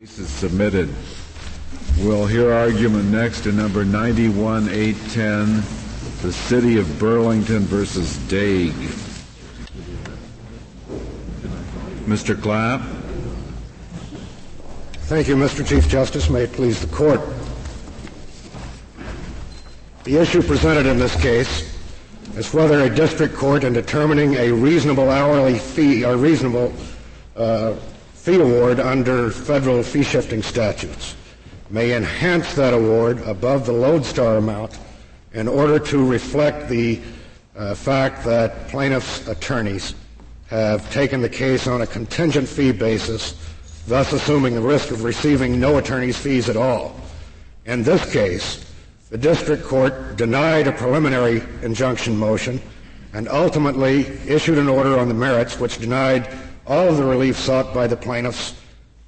Case is submitted. We'll hear argument next in number 91810, the City of Burlington versus Dague. Mr. Clapp. Thank you, Mr. Chief Justice. May it please the court. The issue presented in this case is whether a district court in determining a reasonable hourly fee or reasonable uh, fee award under federal fee shifting statutes may enhance that award above the lodestar amount in order to reflect the uh, fact that plaintiffs' attorneys have taken the case on a contingent fee basis, thus assuming the risk of receiving no attorney's fees at all. In this case, the district court denied a preliminary injunction motion and ultimately issued an order on the merits which denied all of the relief sought by the plaintiffs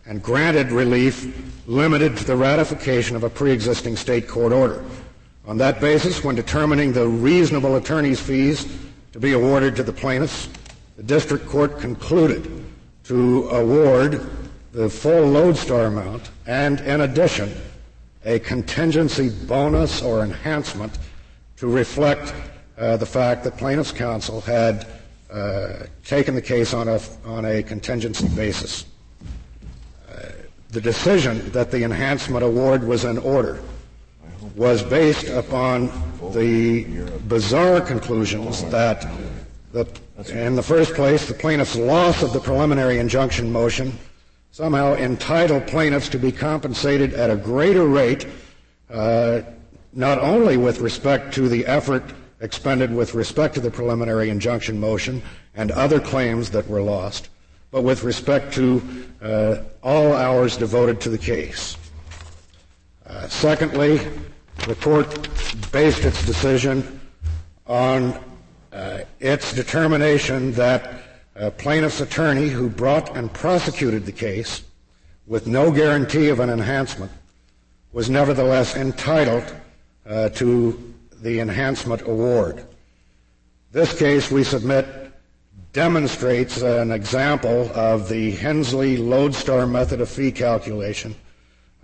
and granted relief limited to the ratification of a pre-existing state court order. On that basis, when determining the reasonable attorney's fees to be awarded to the plaintiffs, the district court concluded to award the full lodestar amount and, in addition, a contingency bonus or enhancement to reflect uh, the fact that plaintiffs' counsel had taken the case on a, on a contingency basis. Uh, the decision that the enhancement award was in order was based upon the bizarre conclusions that in the first place, the plaintiff's loss of the preliminary injunction motion somehow entitled plaintiffs to be compensated at a greater rate, uh, not only with respect to the effort expended with respect to the preliminary injunction motion and other claims that were lost, but with respect to uh, all hours devoted to the case. Uh, secondly, the court based its decision on uh, its determination that a plaintiff's attorney who brought and prosecuted the case with no guarantee of an enhancement was nevertheless entitled uh, to the enhancement award. This case, we submit, demonstrates an example of the Hensley Lodestar method of fee calculation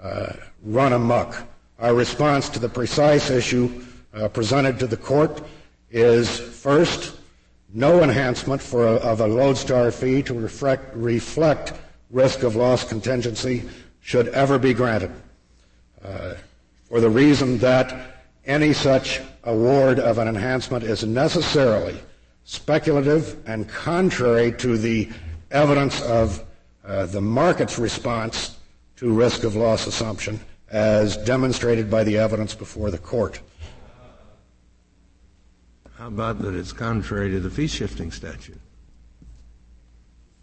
uh, run amok. Our response to the precise issue uh, presented to the court is first, no enhancement for a, of a lodestar fee to reflect, reflect risk of loss contingency should ever be granted. Uh, for the reason that any such award of an enhancement is necessarily speculative and contrary to the evidence of uh, the market's response to risk of loss assumption as demonstrated by the evidence before the court. How about that it's contrary to the fee shifting statute?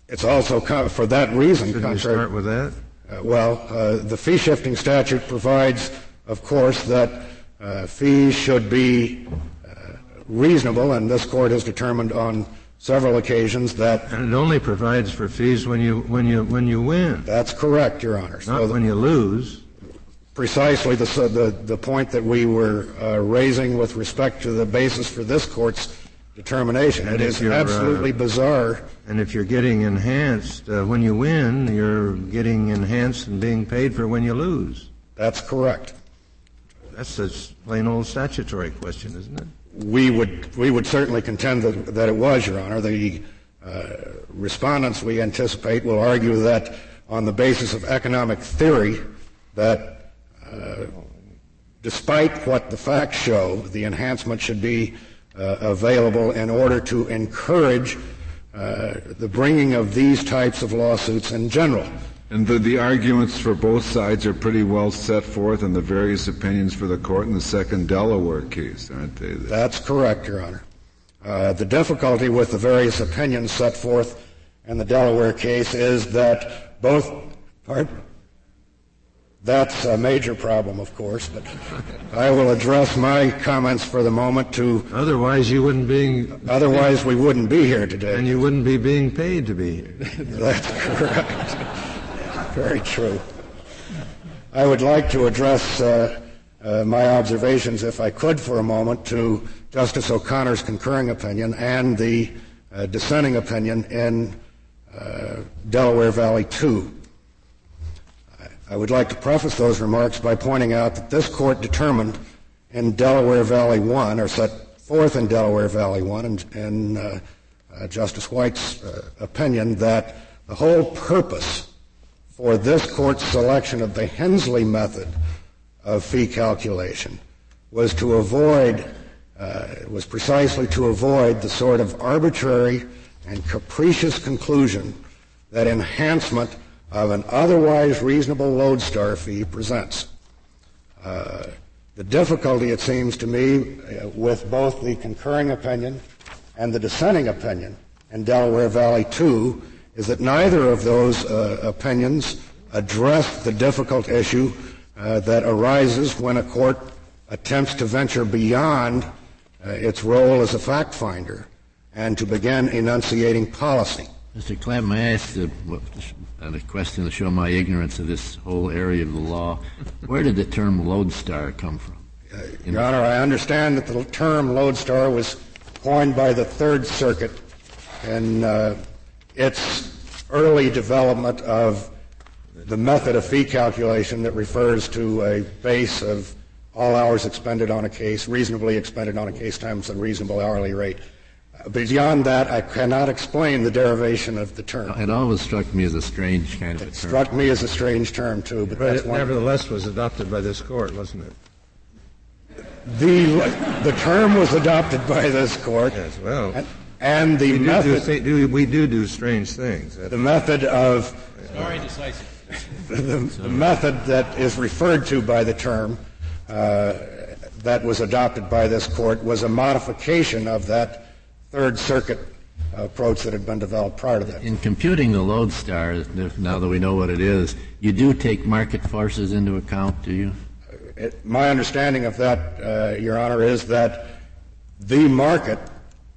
It's also, for that reason, Shouldn't contrary. start with that? Uh, well, uh, the fee shifting statute provides, of course, that uh, fees should be uh, reasonable, and this court has determined on several occasions that. And it only provides for fees when you when you when you win. That's correct, Your Honor. Not so when you lose. Precisely the the, the point that we were uh, raising with respect to the basis for this court's determination. And it is uh, absolutely bizarre. And if you're getting enhanced uh, when you win, you're getting enhanced and being paid for when you lose. That's correct. That's a plain old statutory question, isn't it? We would we would certainly contend that, that it was, Your Honor. The uh, respondents we anticipate will argue that on the basis of economic theory that uh, despite what the facts show, the enhancement should be uh, available in order to encourage uh, the bringing of these types of lawsuits in general. And the, the, arguments for both sides are pretty well set forth in the various opinions for the court in the second Delaware case, aren't they? That's correct, Your Honor. Uh, the difficulty with the various opinions set forth in the Delaware case is that both. Pardon? That's a major problem, of course, but I will address my comments for the moment to. Otherwise, you wouldn't be. Otherwise, we wouldn't be here today. And you wouldn't be being paid to be here. That's correct. Very true. I would like to address uh, uh, my observations, if I could, for a moment, to Justice O'Connor's concurring opinion and the uh, dissenting opinion in uh, Delaware Valley 2. I would like to preface those remarks by pointing out that this court determined in Delaware Valley 1, or set forth in Delaware Valley 1, and, and uh, uh, Justice White's opinion, that the whole purpose for this court's selection of the Hensley method of fee calculation was to avoid, uh, was precisely to avoid the sort of arbitrary and capricious conclusion that enhancement of an otherwise reasonable lodestar fee presents. Uh, the difficulty, it seems to me, uh, with both the concurring opinion and the dissenting opinion in Delaware Valley 2 is that neither of those uh, opinions address the difficult issue uh, that arises when a court attempts to venture beyond uh, its role as a fact finder and to begin enunciating policy. Mr. Clapp, may I ask a, a question to show my ignorance of this whole area of the law? Where did the term lodestar come from? Uh, Your Honor, I understand that the term lodestar was coined by the Third Circuit in uh, its early development of the method of fee calculation that refers to a base of all hours expended on a case, reasonably expended on a case times a reasonable hourly rate. Beyond that, I cannot explain the derivation of the term. It always struck me as a strange kind of it a term. struck me as a strange term too, but, but it nevertheless was adopted by this court, wasn't it? The the term was adopted by this court. Yes, well, and, and the we method do, do, we do do strange things. The method of very decisive. The, the, method that is referred to by the term uh, that was adopted by this court was a modification of that Third Circuit approach that had been developed prior to that. In computing the lodestar, now that we know what it is, you do take market forces into account, do you? It, my understanding of that, uh, Your Honor, is that the market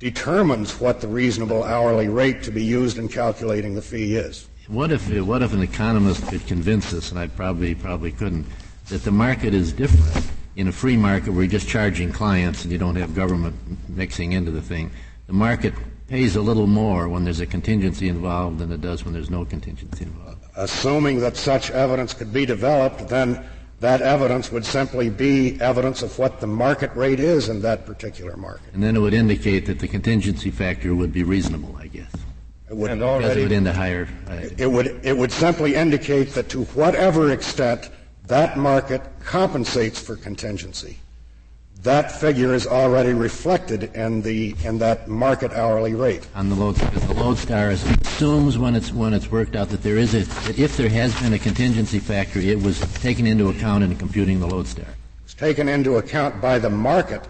determines what the reasonable hourly rate to be used in calculating the fee is. What if what if an economist could convince us, and I probably probably couldn't, that the market is different in a free market where you're just charging clients and you don't have government mixing into the thing? the market pays a little more when there's a contingency involved than it does when there's no contingency involved. Assuming that such evidence could be developed, then that evidence would simply be evidence of what the market rate is in that particular market. And then it would indicate that the contingency factor would be reasonable, I guess. It would, and already, it would end higher. Uh, it would it would simply indicate that to whatever extent that market compensates for contingency, that figure is already reflected in the in that market hourly rate. On the load, because the lodestar assumes when it's when it's worked out that there is a that if there has been a contingency factor, it was taken into account in computing the lodestar. It's taken into account by the market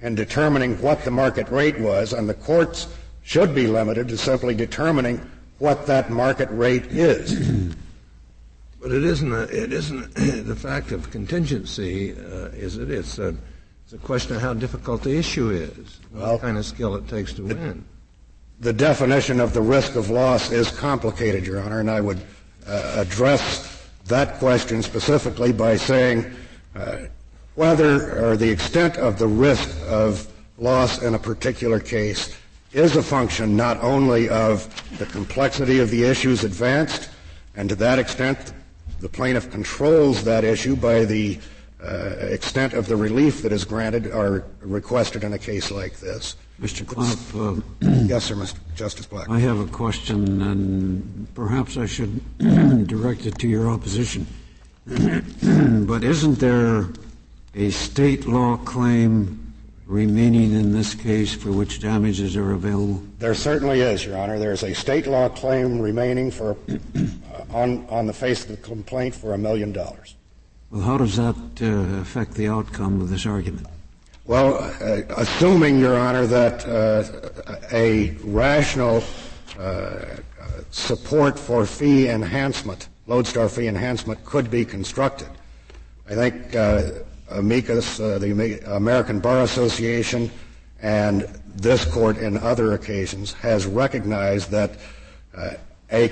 in determining what the market rate was, and the courts should be limited to simply determining what that market rate is. but it isn't. A, it isn't the fact of contingency, uh, is it? It's a it's a question of how difficult the issue is, well, what kind of skill it takes to the, win. The definition of the risk of loss is complicated, Your Honor, and I would uh, address that question specifically by saying uh, whether or the extent of the risk of loss in a particular case is a function not only of the complexity of the issues advanced, and to that extent, the plaintiff controls that issue by the extent of the relief that is granted or requested in a case like this. Mr. Clapp. Uh, yes, sir, Mr. Justice Blackmun. I have a question, and perhaps I should direct it to your opposition. but isn't there a state law claim remaining in this case for which damages are available? There certainly is, Your Honor. There is a state law claim remaining for uh, on on the face of the complaint for a million dollars. Well, how does that uh, affect the outcome of this argument? Well, uh, assuming, Your Honor, that uh, a rational uh, support for fee enhancement, lodestar fee enhancement, could be constructed, I think uh, amicus, uh, the American Bar Association, and this court in other occasions has recognized that a,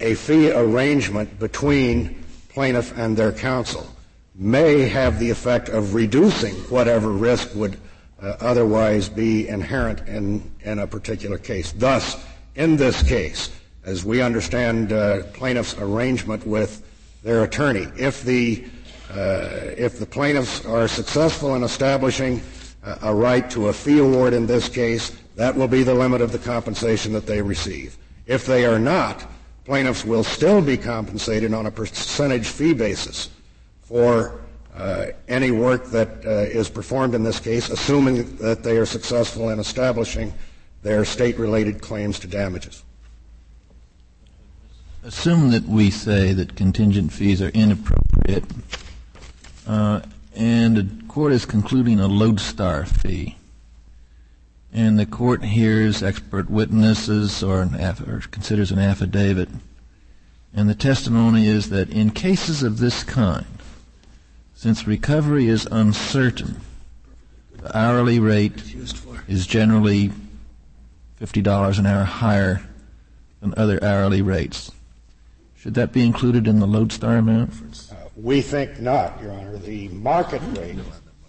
a fee arrangement between plaintiff and their counsel may have the effect of reducing whatever risk would uh, otherwise be inherent in, in a particular case. Thus, in this case, as we understand uh, plaintiff's arrangement with their attorney. If the, uh, if the plaintiffs are successful in establishing a right to a fee award in this case, that will be the limit of the compensation that they receive. If they are not, plaintiffs will still be compensated on a percentage fee basis for uh, any work that uh, is performed in this case, assuming that they are successful in establishing their state-related claims to damages. Assume that we say that contingent fees are inappropriate, uh, and the court is concluding a lodestar fee, and the court hears expert witnesses or, aff- or considers an affidavit, and the testimony is that in cases of this kind, since recovery is uncertain, the hourly rate is generally $50 an hour higher than other hourly rates. Should that be included in the lodestar amount? Uh, we think not, Your Honor. The market rate,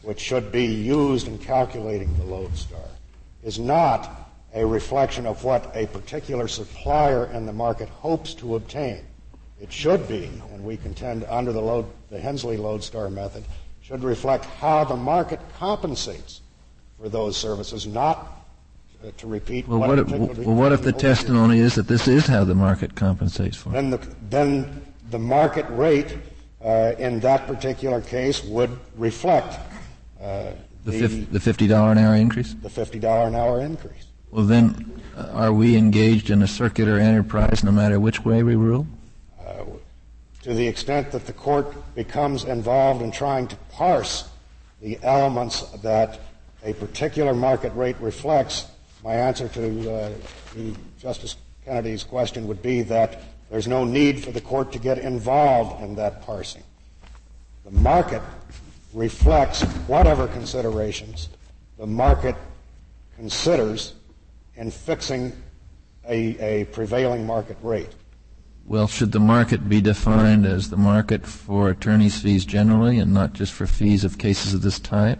which should be used in calculating the lodestar, is not a reflection of what a particular supplier in the market hopes to obtain. It should be, and we contend under the, load, the Hensley Lodestar method, should reflect how the market compensates for those services, not uh, to repeat well, what, what, if, well, what if the testimony is that this is how the market compensates for it? Then the, then the market rate uh, in that particular case would reflect uh, the, the, $50 an hour increase? The $50 an hour increase. Well, then, uh, are we engaged in a circular enterprise no matter which way we rule? to the extent that the court becomes involved in trying to parse the elements that a particular market rate reflects, my answer to, uh, to Justice Kennedy's question would be that there's no need for the court to get involved in that parsing. The market reflects whatever considerations the market considers in fixing a, a prevailing market rate. Well, should the market be defined as the market for attorney's fees generally and not just for fees of cases of this type?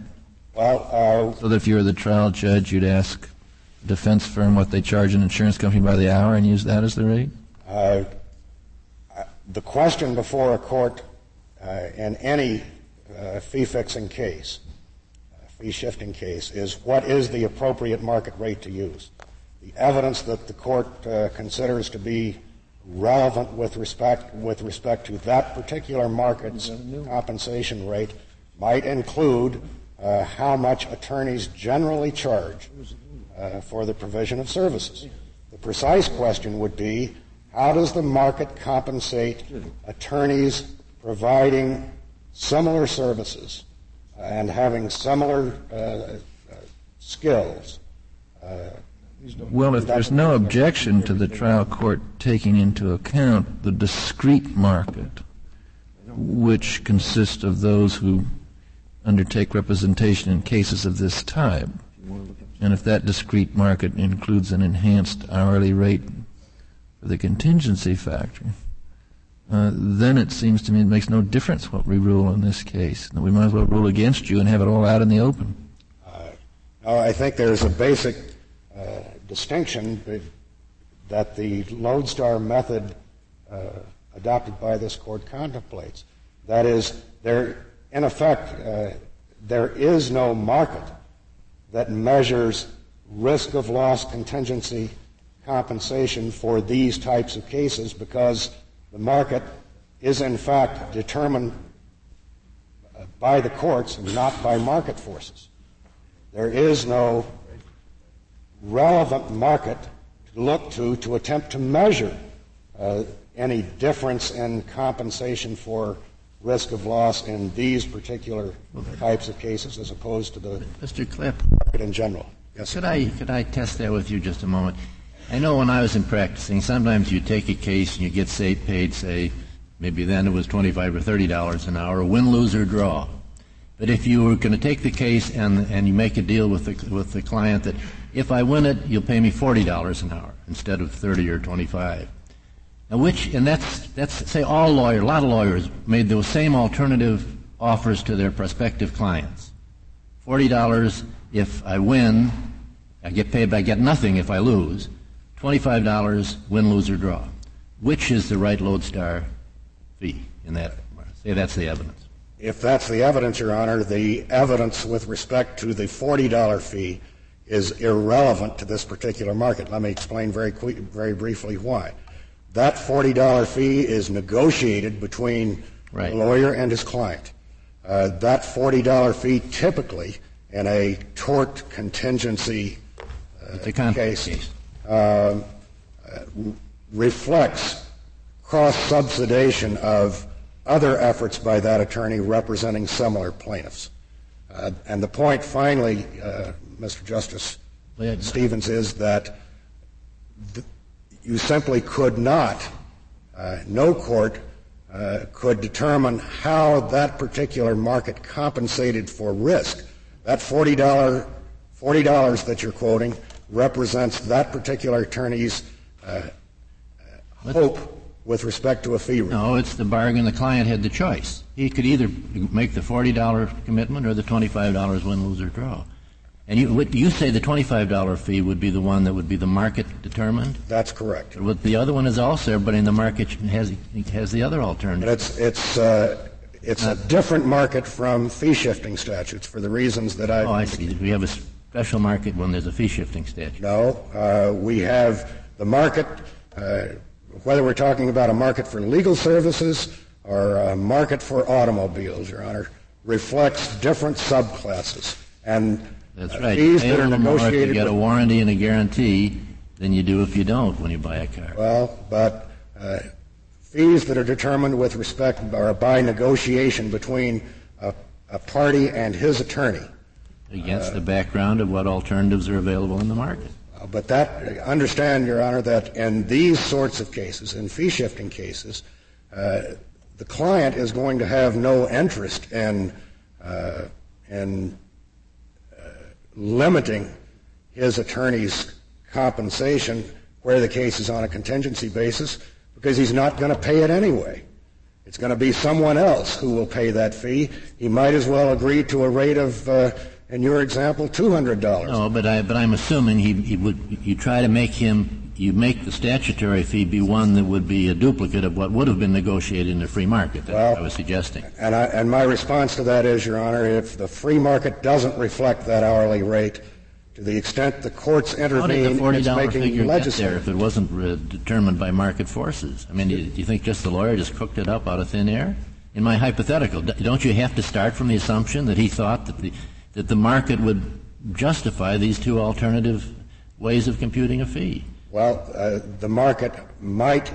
Well, uh, so that if you were the trial judge, you'd ask a defense firm what they charge an insurance company by the hour and use that as the rate? Uh, the question before a court uh, in any uh, fee fixing case, uh, fee shifting case, is what is the appropriate market rate to use? The evidence that the court uh, considers to be relevant with respect with respect to that particular market's compensation rate might include uh, how much attorneys generally charge uh, for the provision of services. The precise question would be how does the market compensate attorneys providing similar services and having similar uh, skills uh, well, if there's no objection to the trial court taking into account the discrete market, which consists of those who undertake representation in cases of this type, and if that discrete market includes an enhanced hourly rate for the contingency factor, uh, then it seems to me it makes no difference what we rule in this case. We might as well rule against you and have it all out in the open. Uh, I think there's a basic uh, distinction that the lodestar method uh, adopted by this court contemplates. That is, there, in effect, uh, there is no market that measures risk of loss contingency compensation for these types of cases because the market is in fact determined by the courts and not by market forces. There is no relevant market to look to to attempt to measure uh, any difference in compensation for risk of loss in these particular types of cases as opposed to the Mr. Clapp market in general. Yes. Could I could I test that with you just a moment? I know when I was in practicing, sometimes you take a case and you get say paid say maybe then it was twenty five or thirty dollars an hour, win, lose or draw. But if you were going to take the case and and you make a deal with the with the client that if I win it, you'll pay me $40 an hour instead of 30 or 25. Now which, and that's, that's, say all lawyers, a lot of lawyers made those same alternative offers to their prospective clients. $40 if I win, I get paid, but I get nothing if I lose. $25 win, lose, or draw. Which is the right lodestar fee in that. Say that's the evidence. If that's the evidence, Your Honor, the evidence with respect to the $40 fee is irrelevant to this particular market. Let me explain very, quick, very briefly why. That $40 fee is negotiated between right. the lawyer and his client. Uh, that $40 fee typically in a tort contingency uh, case, case. Uh, reflects cross subsidization of other efforts by that attorney representing similar plaintiffs. Uh, and the point, finally, uh, Mr. Justice Stevens, is that you simply could not, uh, no court could determine how that particular market compensated for risk. That $40, $40 that you're quoting represents that particular attorney's uh, hope with respect to a fee rate. No, it's the bargain. The client had the choice. He could either make the $40 commitment or the $25 win, lose, or draw. And you, you say the $25 fee would be the one that would be the market determined? That's correct. But the other one is also, but in the market has, has the other alternative. It's, it's, uh, it's a different market from fee shifting statutes for the reasons that I. Oh, I see. We have a special market when there's a fee shifting statute. No, uh, we have the market uh, whether we're talking about a market for legal services or a market for automobiles, Your Honor, reflects different subclasses. And that's right. Fees that are negotiated. You get a warranty and a guarantee than you do if you don't when you buy a car. Well, but uh, fees that are determined with respect or by negotiation between a, a party and his attorney. Against uh, the background of what alternatives are available in the market. But that, understand, Your Honor, that in these sorts of cases, in fee shifting cases, uh, the client is going to have no interest in, uh, in uh, limiting his attorney's compensation where the case is on a contingency basis because he's not going to pay it anyway. It's going to be someone else who will pay that fee. He might as well agree to a rate of uh, in your example, two hundred dollars. No, but I but I'm assuming he, he would you try to make him you make the statutory fee be one that would be a duplicate of what would have been negotiated in the free market. That's well, what I was suggesting. And, I, and my response to that is, Your Honor, if the free market doesn't reflect that hourly rate, to the extent the courts intervene, How did the dollar figure if it wasn't re- determined by market forces? I mean, do you, do you think just the lawyer just cooked it up out of thin air? In my hypothetical, don't you have to start from the assumption that he thought that the that the market would justify these two alternative ways of computing a fee. Well, uh, the market might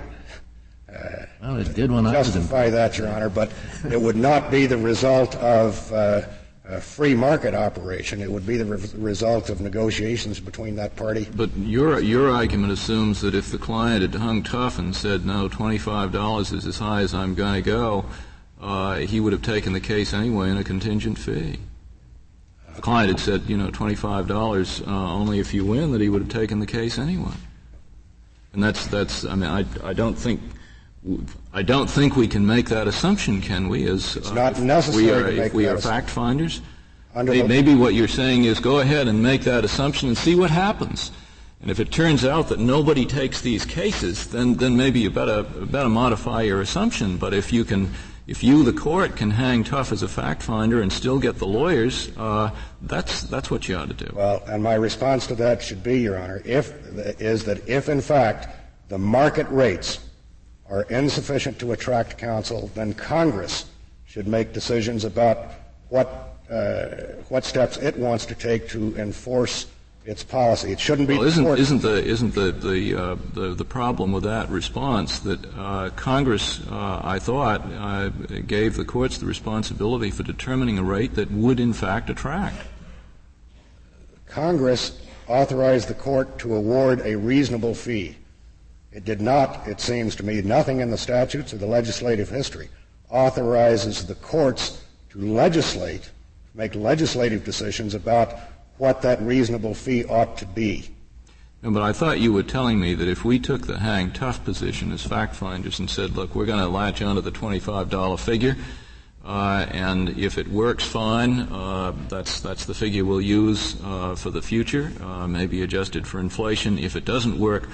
uh, well, it did when justify that, Your Honor, but it would not be the result of uh, a free market operation. It would be the re- result of negotiations between that party. But your your argument assumes that if the client had hung tough and said no, twenty five dollars is as high as I'm going to go, uh, he would have taken the case anyway in a contingent fee the client had said, you know, $25 uh, only if you win, that he would have taken the case anyway. And that's, that's, I mean, I, I don't think, I don't think we can make that assumption, can we? As it's uh, not necessary we are, to make we are fact finders. Maybe what you're saying is go ahead and make that assumption and see what happens. And if it turns out that nobody takes these cases, then, then maybe you better, better modify your assumption. But if you can if you, the court, can hang tough as a fact finder and still get the lawyers, uh, that's that's what you ought to do. Well, and my response to that should be, Your Honor, if is that if in fact the market rates are insufficient to attract counsel, then Congress should make decisions about what uh, what steps it wants to take to enforce its policy. It shouldn't be. Well, isn't, isn't the isn't the the, uh, the, the problem with that response that uh, Congress, uh, I thought, uh, gave the courts the responsibility for determining a rate that would in fact attract. Congress authorized the court to award a reasonable fee. It did not, it seems to me, nothing in the statutes or the legislative history authorizes the courts to legislate, make legislative decisions about what that reasonable fee ought to be. No, but I thought you were telling me that if we took the hang tough position as fact finders and said, look, we're going to latch onto the $25 figure, uh, and if it works fine, uh, that's, that's the figure we'll use uh, for the future, uh, maybe adjusted for inflation. If it doesn't work,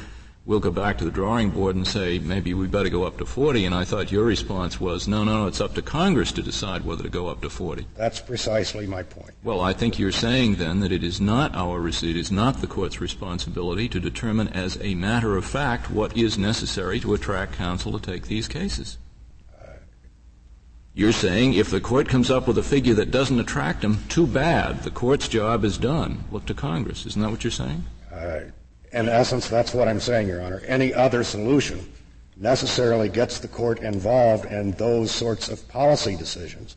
we'll go back to the drawing board and say maybe we better go up to 40. And I thought your response was, no, no, no, it's up to Congress to decide whether to go up to 40. That's precisely my point. Well, I think you're saying then that it is not our, receipt, it is not the court's responsibility to determine as a matter of fact what is necessary to attract counsel to take these cases. You're saying if the court comes up with a figure that doesn't attract them, too bad. The court's job is done. Look to Congress. Isn't that what you're saying? Uh, in essence, that's what I'm saying, Your Honor. Any other solution necessarily gets the court involved in those sorts of policy decisions.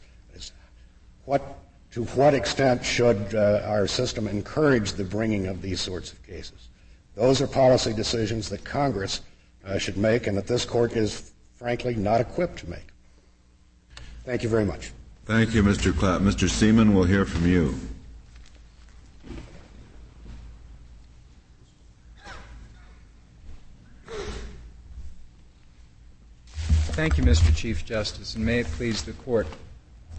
What, to what extent should uh, our system encourage the bringing of these sorts of cases? Those are policy decisions that Congress uh, should make and that this court is frankly not equipped to make. Thank you very much. Thank you, Mr. Clapp. Mr. Seaman, we'll hear from you. Thank you, Mr. Chief Justice, and may it please the Court.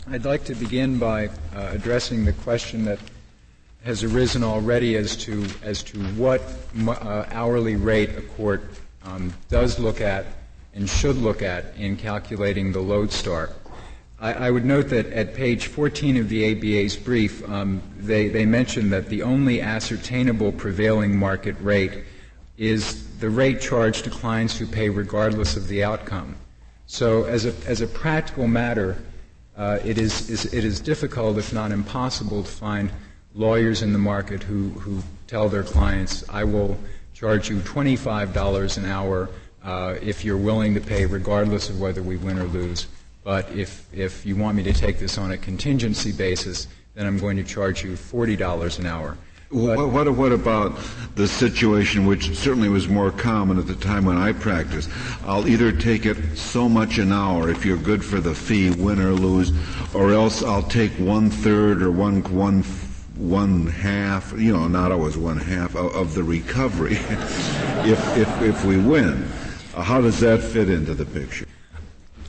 I'd like to begin by uh, addressing the question that has arisen already as to as to what uh, hourly rate a court um, does look at and should look at in calculating the lodestar. I, I, would note that at page 14 of the ABA's brief, um, they, they mention that the only ascertainable prevailing market rate is the rate charged to clients who pay regardless of the outcome. So, as a, as a practical matter, uh, it, is, is, it is difficult, if not impossible, to find lawyers in the market who, who tell their clients, I will charge you $25 an hour uh, if you're willing to pay, regardless of whether we win or lose. But if, if you want me to take this on a contingency basis, then I'm going to charge you $40 an hour. What, what, what, about the situation, which certainly was more common at the time when I practiced? I'll either take it so much an hour if you're good for the fee, win or lose, or else I'll take one third or one one one half, you know, not always one half of, of the recovery if, if if we win. how does that fit into the picture?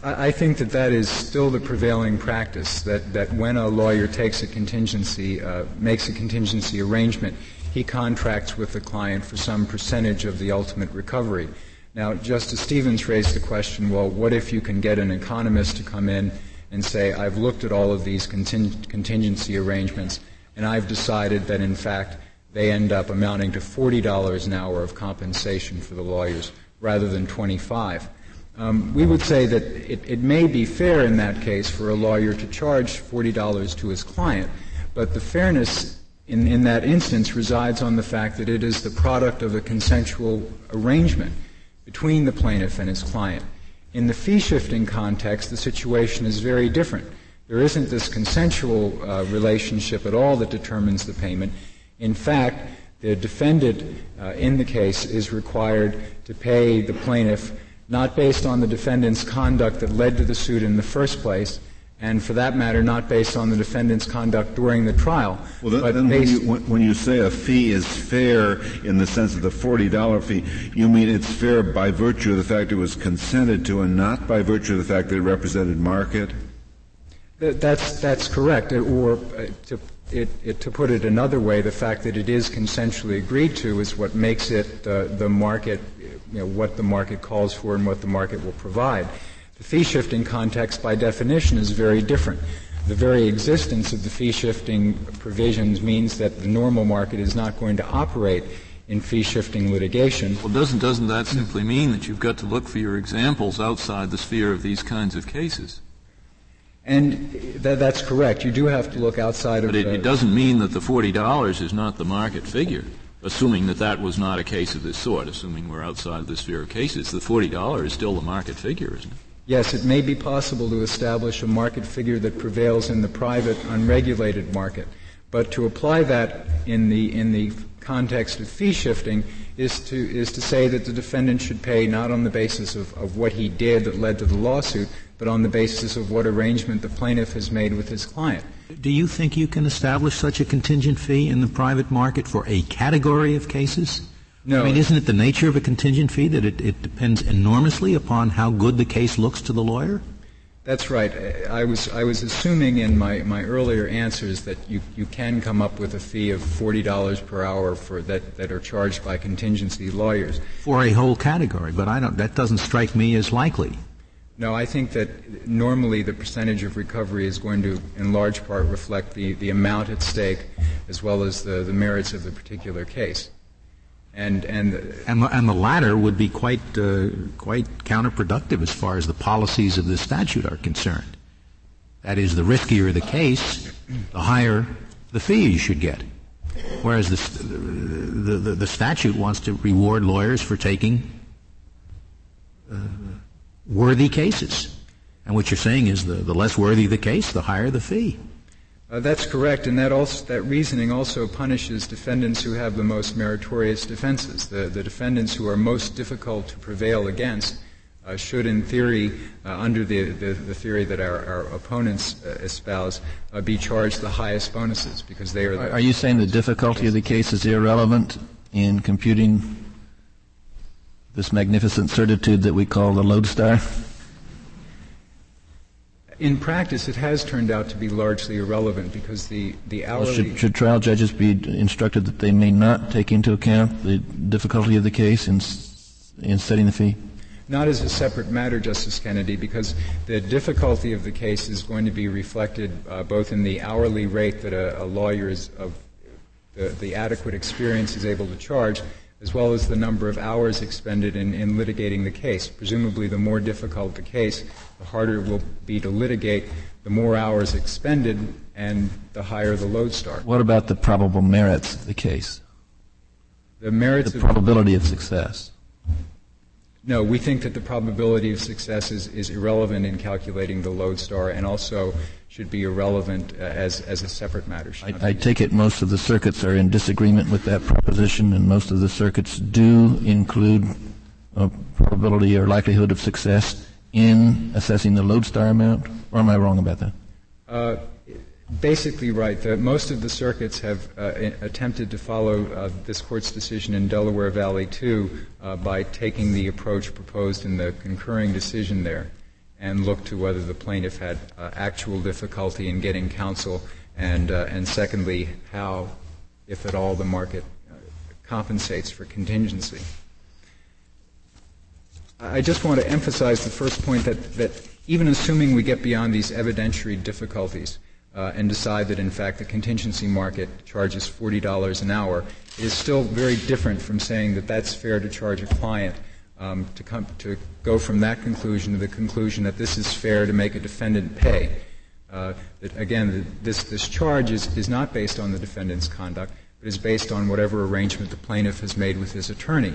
I think that that is still the prevailing practice, that, that when a lawyer takes a contingency, uh, makes a contingency arrangement, he contracts with the client for some percentage of the ultimate recovery. Now, Justice Stevens raised the question, well, what if you can get an economist to come in and say, I've looked at all of these conting- contingency arrangements, and I've decided that in fact they end up amounting to $40 an hour of compensation for the lawyers rather than 25. Um, we would say that it, it, may be fair in that case for a lawyer to charge $40 to his client, but the fairness in, in that instance resides on the fact that it is the product of a consensual arrangement between the plaintiff and his client. In the fee shifting context, the situation is very different. There isn't this consensual uh, relationship at all that determines the payment. In fact, the defendant uh, in the case is required to pay the plaintiff not based on the defendant's conduct that led to the suit in the first place, and for that matter, not based on the defendant's conduct during the trial. Well, then, then when, you, when, you, say a fee is fair in the sense of the $40 fee, you mean it's fair by virtue of the fact it was consented to and not by virtue of the fact that it represented market? That's, that's correct. Or uh, to, it, it, to put it another way, the fact that it is consensually agreed to is what makes it uh, the market you know, what the market calls for and what the market will provide. The fee shifting context, by definition, is very different. The very existence of the fee shifting provisions means that the normal market is not going to operate in fee shifting litigation. Well, doesn't, doesn't that simply mean that you've got to look for your examples outside the sphere of these kinds of cases? And th- that's correct. You do have to look outside but of. But it, it doesn't mean that the forty dollars is not the market figure assuming that that was not a case of this sort, assuming we're outside the sphere of cases, the $40 is still the market figure, isn't it? Yes, it may be possible to establish a market figure that prevails in the private, unregulated market. But to apply that in the, in the context of fee shifting is to, is to say that the defendant should pay not on the basis of, of what he did that led to the lawsuit, but on the basis of what arrangement the plaintiff has made with his client. Do you think you can establish such a contingent fee in the private market for a category of cases? No. I mean, isn't it the nature of a contingent fee that it, it depends enormously upon how good the case looks to the lawyer? That's right. I was I was assuming in my, my earlier answers that you, you can come up with a fee of forty dollars per hour for that, that are charged by contingency lawyers for a whole category. But I don't. That doesn't strike me as likely. No, I think that normally the percentage of recovery is going to, in large part, reflect the, the amount at stake as well as the, the merits of the particular case. And, and, and, the, and the latter would be quite, uh, quite counterproductive as far as the policies of the statute are concerned. That is, the riskier the case, the higher the fee you should get. Whereas the, the, the, the statute wants to reward lawyers for taking uh, worthy cases. And what you're saying is the, the less worthy the case, the higher the fee. Uh, that's correct, and that, also, that reasoning also punishes defendants who have the most meritorious defenses. The, the defendants who are most difficult to prevail against uh, should, in theory, uh, under the, the, the, theory that our, our opponents uh, espouse, uh, be charged the highest bonuses because they are. The are you saying the difficulty of the case is irrelevant in computing this magnificent certitude that we call the lodestar? in practice, it has turned out to be largely irrelevant because the, the hourly. Well, should, should, trial judges be instructed that they may not take into account the difficulty of the case in, in setting the fee? Not as a separate matter, Justice Kennedy, because the difficulty of the case is going to be reflected uh, both in the hourly rate that a, a lawyer is of the, the adequate experience is able to charge, as well as the number of hours expended in, in, litigating the case. Presumably, the more difficult the case, the harder it will be to litigate, the more hours expended, and the higher the load lodestar. What about the probable merits of the case? The merits the probability of success. No, we think that the probability of success is, is irrelevant in calculating the lodestar and also should be irrelevant uh, as, as a separate matter. I, I take it most of the circuits are in disagreement with that proposition, and most of the circuits do include a probability or likelihood of success in assessing the lodestar amount, or am I wrong about that? Uh, basically right. The, most of the circuits have uh, attempted to follow uh, this court's decision in Delaware Valley 2 uh, by taking the approach proposed in the concurring decision there and look to whether the plaintiff had uh, actual difficulty in getting counsel and, uh, and secondly, how, if at all, the market uh, compensates for contingency. I just want to emphasize the first point that, that even assuming we get beyond these evidentiary difficulties, uh, and decide that in fact the contingency market charges $40 an hour, it is still very different from saying that that's fair to charge a client um, to, come, to go from that conclusion to the conclusion that this is fair to make a defendant pay. Uh, that again, this, this charge is, is not based on the defendant's conduct, but is based on whatever arrangement the plaintiff has made with his attorney.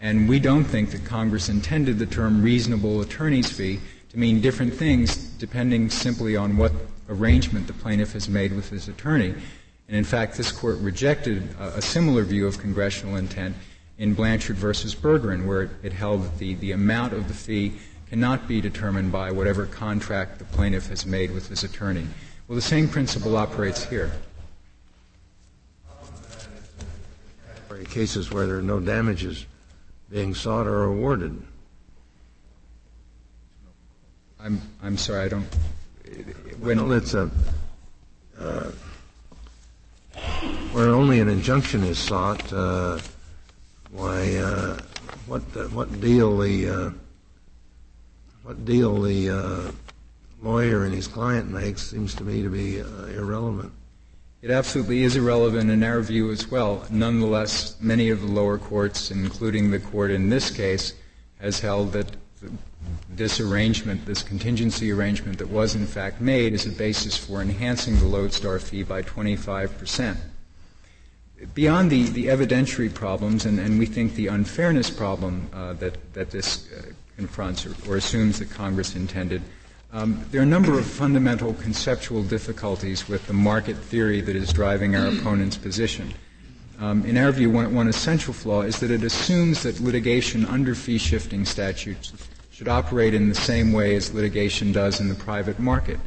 And we don't think that Congress intended the term reasonable attorney's fee to mean different things depending simply on what arrangement the plaintiff has made with his attorney. And in fact, this court rejected a, a similar view of congressional intent in Blanchard versus Bergeron, where it, it held that the, the amount of the fee cannot be determined by whatever contract the plaintiff has made with his attorney. Well, the same principle operates here. Cases where there are no damages being sought or awarded. I'm, I'm sorry, I don't. When well, it's a uh, where only an injunction is sought, uh, why uh, what the, what deal the uh, what deal the uh, lawyer and his client makes seems to me to be uh, irrelevant. It absolutely is irrelevant in our view as well. Nonetheless, many of the lower courts, including the court in this case, has held that this arrangement, this contingency arrangement that was in fact made, is a basis for enhancing the lodestar fee by 25 percent. Beyond the, the evidentiary problems, and, and we think the unfairness problem uh, that, that this uh, confronts or, or, assumes that Congress intended, um, there are a number of fundamental conceptual difficulties with the market theory that is driving our opponent's position. Um, in our view, one, one essential flaw is that it assumes that litigation under fee shifting statutes should operate in the same way as litigation does in the private market.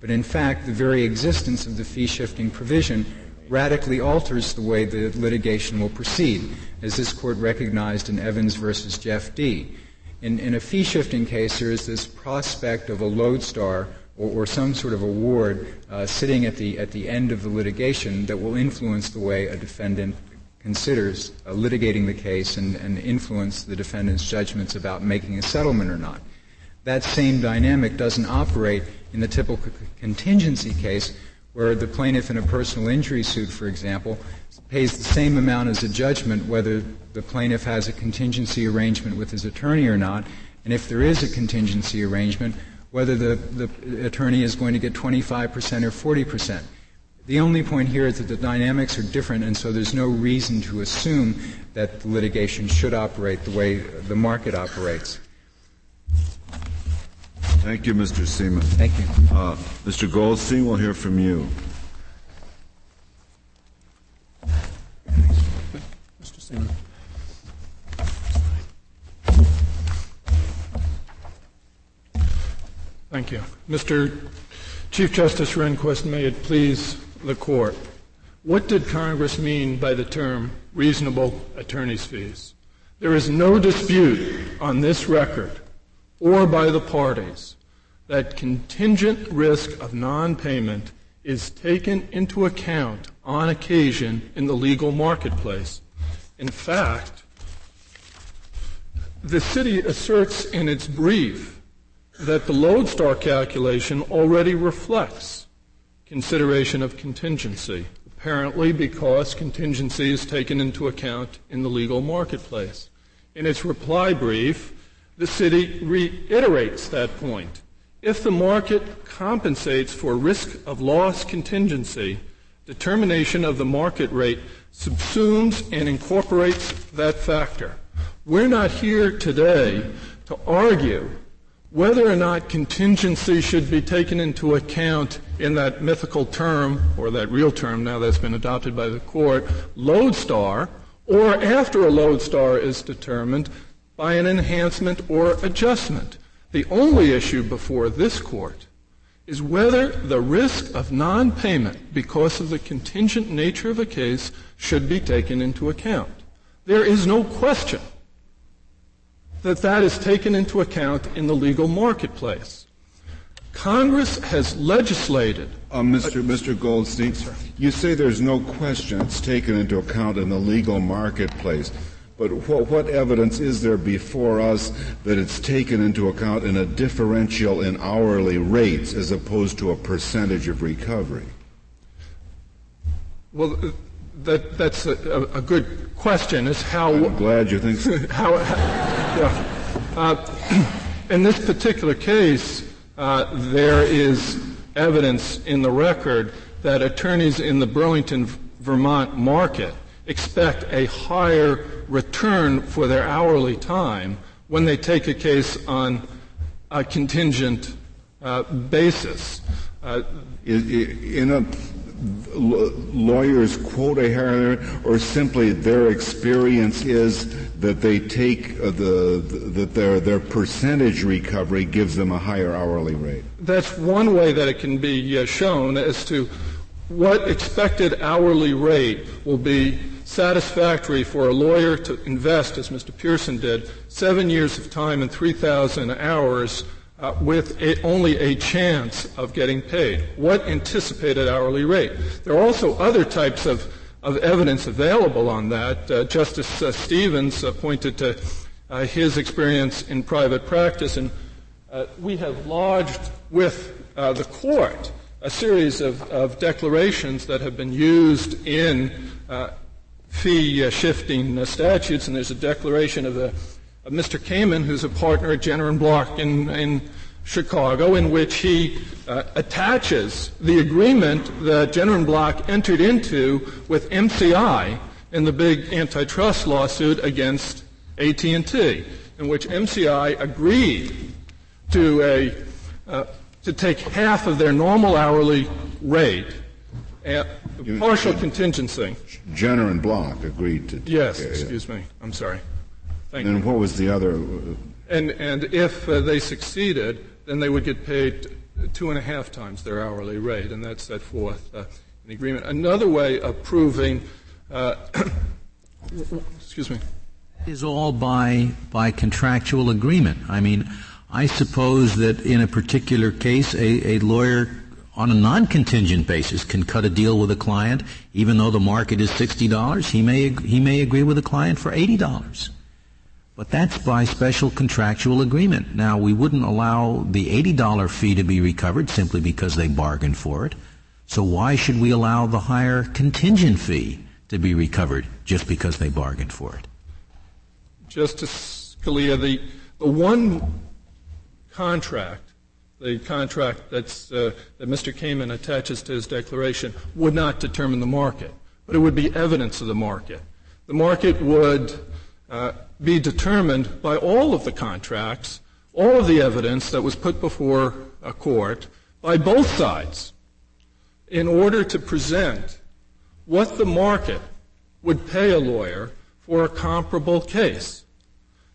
But in fact, the very existence of the fee shifting provision radically alters the way the litigation will proceed, as this court recognized in Evans versus Jeff D. In, in a fee shifting case, there is this prospect of a lodestar or, or some sort of award uh, sitting at the, at the end of the litigation that will influence the way a defendant considers uh, litigating the case and, and influence the defendant's judgments about making a settlement or not. That same dynamic doesn't operate in the typical contingency case where the plaintiff in a personal injury suit, for example, pays the same amount as a judgment whether the plaintiff has a contingency arrangement with his attorney or not, and if there is a contingency arrangement, whether the, the attorney is going to get 25% or 40%. The only point here is that the dynamics are different, and so there's no reason to assume that the litigation should operate the way the market operates. Thank you, Mr. Seaman. Thank you. Uh, Mr. Goldstein, we'll hear from you. Mr. Seaman. Thank you. Mr. Chief Justice Rehnquist, may it please the court. What did Congress mean by the term reasonable attorney's fees? There is no dispute on this record or by the parties that contingent risk of non-payment is taken into account on occasion in the legal marketplace. In fact, the city asserts in its brief that the lodestar calculation already reflects consideration of contingency, apparently because contingency is taken into account in the legal marketplace. In its reply brief, the city reiterates that point. If the market compensates for risk of loss contingency, determination of the market rate subsumes and incorporates that factor. We're not here today to argue whether or not contingency should be taken into account in that mythical term, or that real term now that's been adopted by the court, lodestar, or after a lodestar is determined by an enhancement or adjustment. The only issue before this court is whether the risk of non-payment because of the contingent nature of a case should be taken into account. There is no question that that is taken into account in the legal marketplace. Congress has legislated. Uh, Mr. Mr. Goldstein, you say there's no question it's taken into account in the legal marketplace. But what, what, evidence is there before us that it's taken into account in a differential in hourly rates as opposed to a percentage of recovery? Well, that, that's a, a, good question. Is how I'm glad you think so. how, yeah. uh, in this particular case, uh, there is evidence in the record that attorneys in the Burlington, Vermont market expect a higher return for their hourly time when they take a case on a contingent uh, basis. Uh, in a lawyers quote a higher, or simply their experience is that they take uh, the, the, that their their percentage recovery gives them a higher hourly rate. That's one way that it can be uh, shown as to what expected hourly rate will be satisfactory for a lawyer to invest, as Mr. Pearson did, seven years of time and 3,000 hours uh, with a, only a chance of getting paid. What anticipated hourly rate? There are also other types of, of evidence available on that. Uh, Justice uh, Stevens uh, pointed to uh, his experience in private practice, and we have lodged with the court a series of, of, declarations that have been used in fee shifting statutes, and there's a declaration of the Mr. Kamen, who's a partner at Jenner and Block in, in Chicago, in which he uh, attaches the agreement that Jenner and Block entered into with MCI in the big antitrust lawsuit against AT&T, in which MCI agreed to a uh, to take half of their normal hourly rate at partial contingency. Jenner and Block agreed to. Yes, excuse me. I'm sorry. Thank and you. what was the other? And, and if uh, they succeeded, then they would get paid two and a half times their hourly rate, and that's set forth uh, in the agreement. Another way of proving, uh, excuse me, is all by by contractual agreement. I mean, I suppose that in a particular case, a, a lawyer on a non-contingent basis can cut a deal with a client, even though the market is sixty dollars. He may he may agree with a client for eighty dollars. But that's by special contractual agreement. Now, we wouldn't allow the $80 fee to be recovered simply because they bargained for it. So why should we allow the higher contingent fee to be recovered just because they bargained for it? Justice Scalia, the, the one contract, the contract that's, uh, that Mr. Kamen attaches to his declaration, would not determine the market, but it would be evidence of the market. The market would uh, be determined by all of the contracts, all of the evidence that was put before a court by both sides in order to present what the market would pay a lawyer for a comparable case.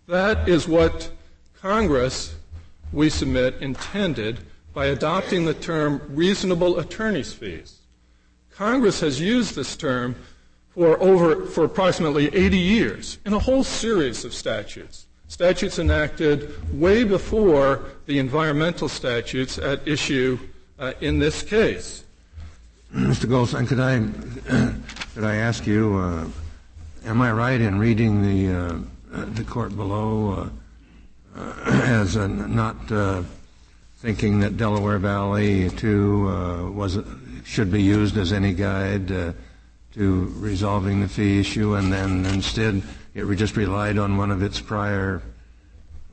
That is what Congress, we submit, intended by adopting the term reasonable attorney's fees. Congress has used this term for over for approximately 80 years in a whole series of statutes. Statutes enacted way before the environmental statutes at issue uh, in this case. Mr. Goldstein, could I could I ask you? Uh, am I right in reading the uh, the court below uh, as not uh, thinking that Delaware Valley too uh, was should be used as any guide to resolving the fee issue, and then instead it just relied on one of its prior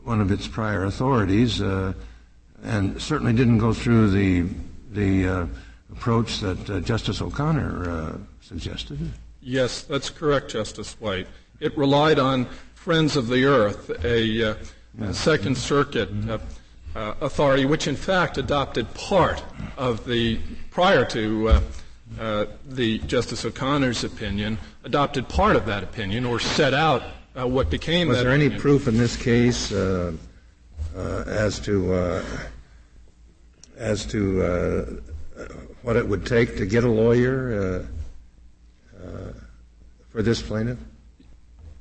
one of its prior authorities, and certainly didn't go through the the approach that uh, Justice O'Connor uh, suggested? Yes, that's correct, Justice White. It relied on Friends of the Earth, a, uh, a Second Circuit uh, uh, authority, which in fact adopted part of the, prior to uh, the Justice O'Connor's opinion, adopted part of that opinion or set out what became Was that there opinion. any proof in this case as to as to what it would take to get a lawyer uh, uh, for this plaintiff?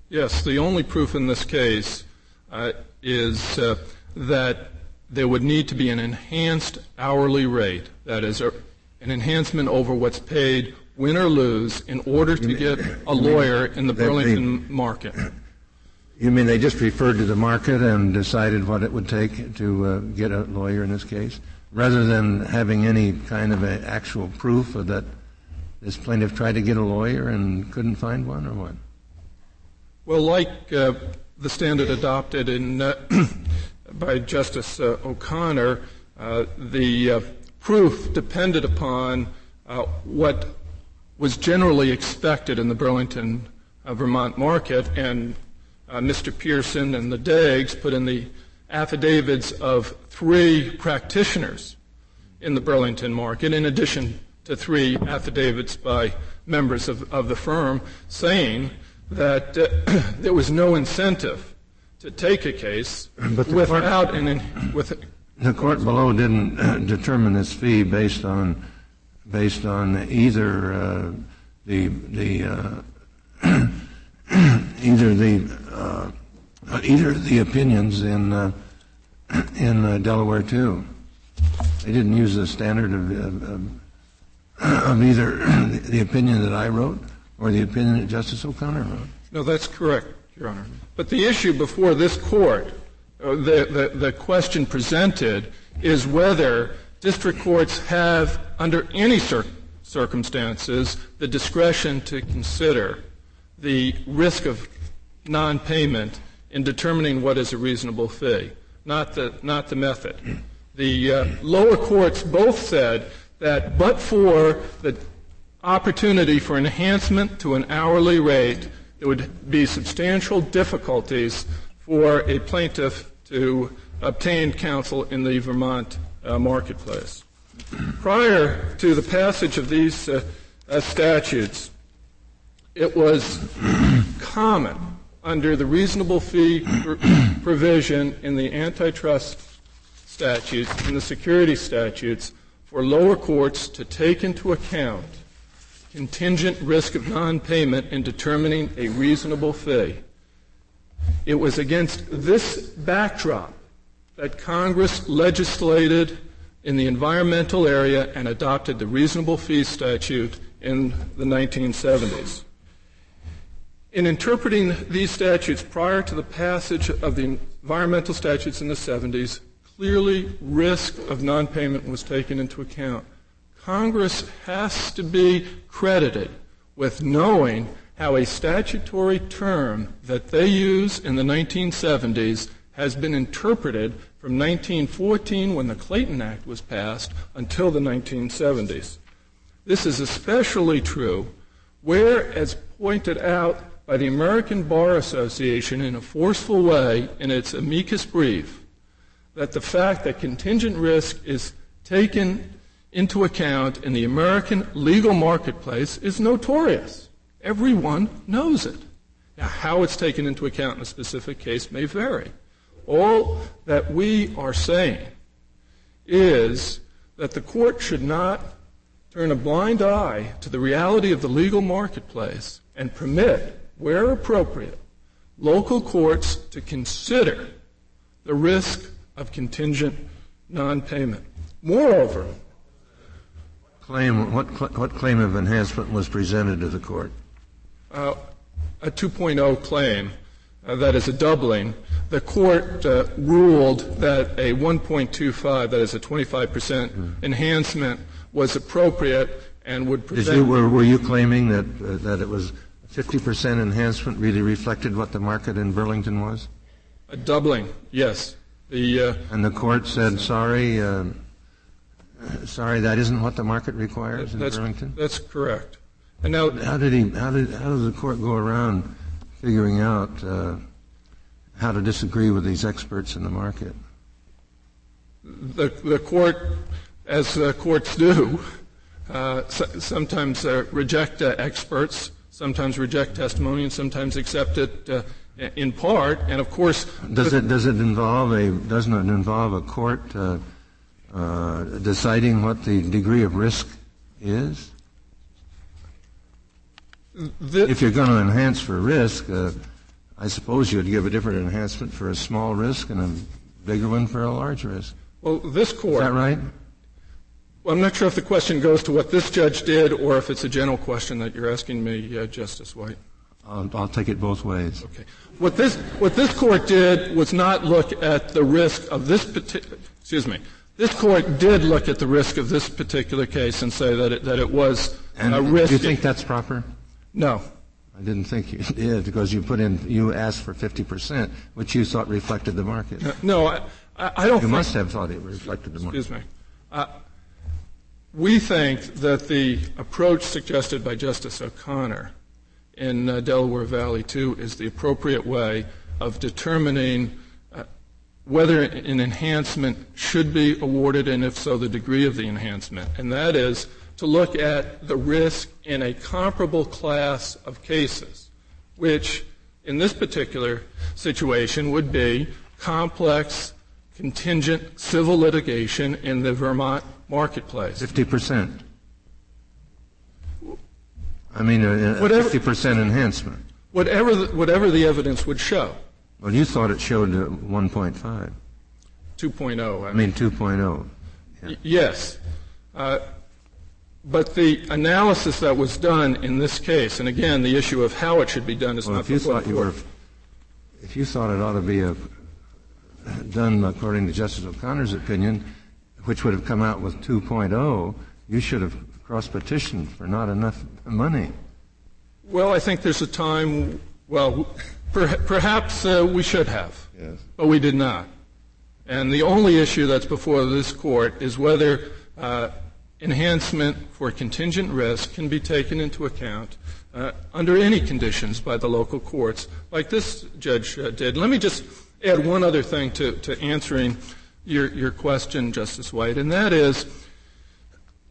Yes, the only proof in this case uh, is uh, that there would need to be an enhanced hourly rate, that is, a, an enhancement over what's paid, win or lose, in order to get a lawyer in the Burlington they, market. You mean they just referred to the market and decided what it would take to uh, get a lawyer in this case? rather than having any kind of actual proof that this plaintiff tried to get a lawyer and couldn't find one, or what? Well, like uh, the standard adopted in, uh, by Justice uh, O'Connor, uh, the uh, proof depended upon uh, what was generally expected in the Burlington, Vermont market, and Mr. Pearson and the Dagues put in the affidavits of three practitioners in the Burlington market, in addition to three affidavits by members of, of the firm saying that uh, there was no incentive to take a case without an with the court below didn't uh, determine this fee based on based on either uh, the the uh, either the either the opinions in in Delaware too. They didn't use the standard of, either the opinion that I wrote or the opinion that Justice O'Connor wrote. No, that's correct, Your Honor. But the issue before this court, the, the, the question presented, is whether district courts have, under any cir- circumstances, the discretion to consider the risk of non-payment in determining what is a reasonable fee, not the, not the method. The uh, lower courts both said that but for the opportunity for enhancement to an hourly rate, there would be substantial difficulties for a plaintiff to obtain counsel in the Vermont uh, marketplace. Prior to the passage of these uh, uh statutes, it was common under the reasonable fee provision in the antitrust statutes and the security statutes for lower courts to take into account contingent risk of non-payment in determining a reasonable fee. It was against this backdrop that Congress legislated in the environmental area and adopted the reasonable fee statute in the 1970s. In interpreting these statutes prior to the passage of the environmental statutes in the 70s, clearly risk of non-payment was taken into account. Congress has to be credited with knowing how a statutory term that they use in the 1970s has been interpreted from 1914 when the Clayton Act was passed until the 1970s. This is especially true where, as pointed out by the American Bar Association in a forceful way in its amicus brief, that the fact that contingent risk is taken into account in the American legal marketplace is notorious. Everyone knows it. Now, how it's taken into account in a specific case may vary. All that we are saying is that the court should not turn a blind eye to the reality of the legal marketplace and permit, where appropriate, local courts to consider the risk of contingent non-payment. Moreover, claim what, what claim of enhancement was presented to the court? Uh, a 2.0 claim uh, that is a doubling. The court uh, ruled that a 1.25, that is a 25 percent mm. enhancement, was appropriate and would prevent. You, were, were, you claiming that uh, that it was 50 percent enhancement really reflected what the market in Burlington was? A doubling, yes. The, uh, and the court said, sorry, uh, sorry, that isn't what the market requires in Burlington? That's correct. And now, how did he, how did, how did the court go around figuring out uh, how to disagree with these experts in the market? The, the court, as uh, courts do, uh, sometimes uh, reject uh, experts, sometimes reject testimony, and sometimes accept it uh, in part, and of course. Does it does it involve a doesn't it involve a court uh, uh, deciding what the degree of risk is? The, if you're going to enhance for risk, uh, I suppose you'd give a different enhancement for a small risk and a bigger one for a large risk. Well, this court. Is that right? Well, I'm not sure if the question goes to what this judge did or if it's a general question that you're asking me, uh, Justice White. I'll, I'll, take it both ways. Okay. What this, what this court did was not look at the risk of this particular, excuse me, this court did look at the risk of this particular case and say that it, that it was and a risk. Do you think that's proper? No. I didn't think you did because you put in, you asked for 50%, which you thought reflected the market. No, I, I don't You must have thought it reflected the market. Excuse me. Uh, we think that the approach suggested by Justice O'Connor in uh, Delaware Valley 2 is the appropriate way of determining uh, whether an enhancement should be awarded and if so the degree of the enhancement. And that is to look at the risk in a comparable class of cases, which in this particular situation would be complex contingent civil litigation in the Vermont marketplace. 50%. I mean, a, a 50% enhancement. Whatever the, whatever the evidence would show. Well, you thought it showed 1.5. 2.0. I, I mean, 2.0. Yeah. Y- yes. Uh, but the analysis that was done in this case, and again, the issue of how it should be done is well, not if you thought you were, if you thought it ought to be a, done according to Justice O'Connor's opinion, which would have come out with 2.0, you should have cross petitioned for not enough money? Well, I think there's a time, well, per, perhaps uh, we should have, yes. but we did not. And the only issue that's before this court is whether uh, enhancement for contingent risk can be taken into account uh, under any conditions by the local courts, like this judge uh, did. Let me just add one other thing to, to answering your, your question, Justice White, and that is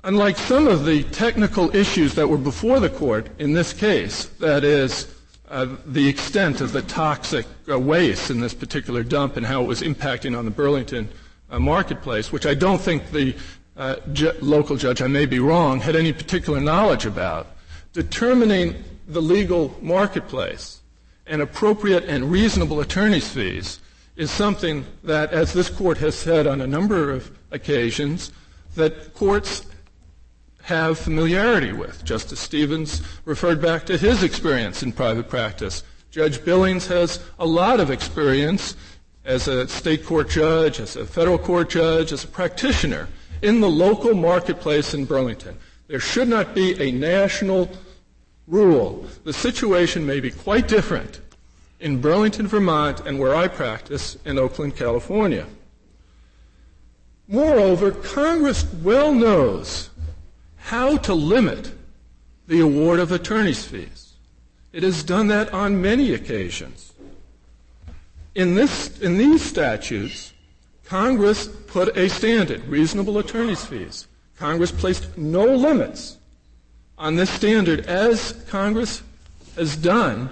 Unlike some of the technical issues that were before the court in this case, that is, uh, the extent of the toxic uh, waste in this particular dump and how it was impacting on the Burlington uh, marketplace, which I don't think the uh, ju- local judge, I may be wrong, had any particular knowledge about. Determining the legal marketplace and appropriate and reasonable attorney's fees is something that, as this court has said on a number of occasions, that courts have familiarity with. Justice Stevens referred back to his experience in private practice. Judge Billings has a lot of experience as a state court judge, as a federal court judge, as a practitioner in the local marketplace in Burlington. There should not be a national rule. The situation may be quite different in Burlington, Vermont, and where I practice in Oakland, California. Moreover, Congress well knows how to limit the award of attorney's fees. It has done that on many occasions. In, this, in these statutes, Congress put a standard, reasonable attorney's fees. Congress placed no limits on this standard as Congress has done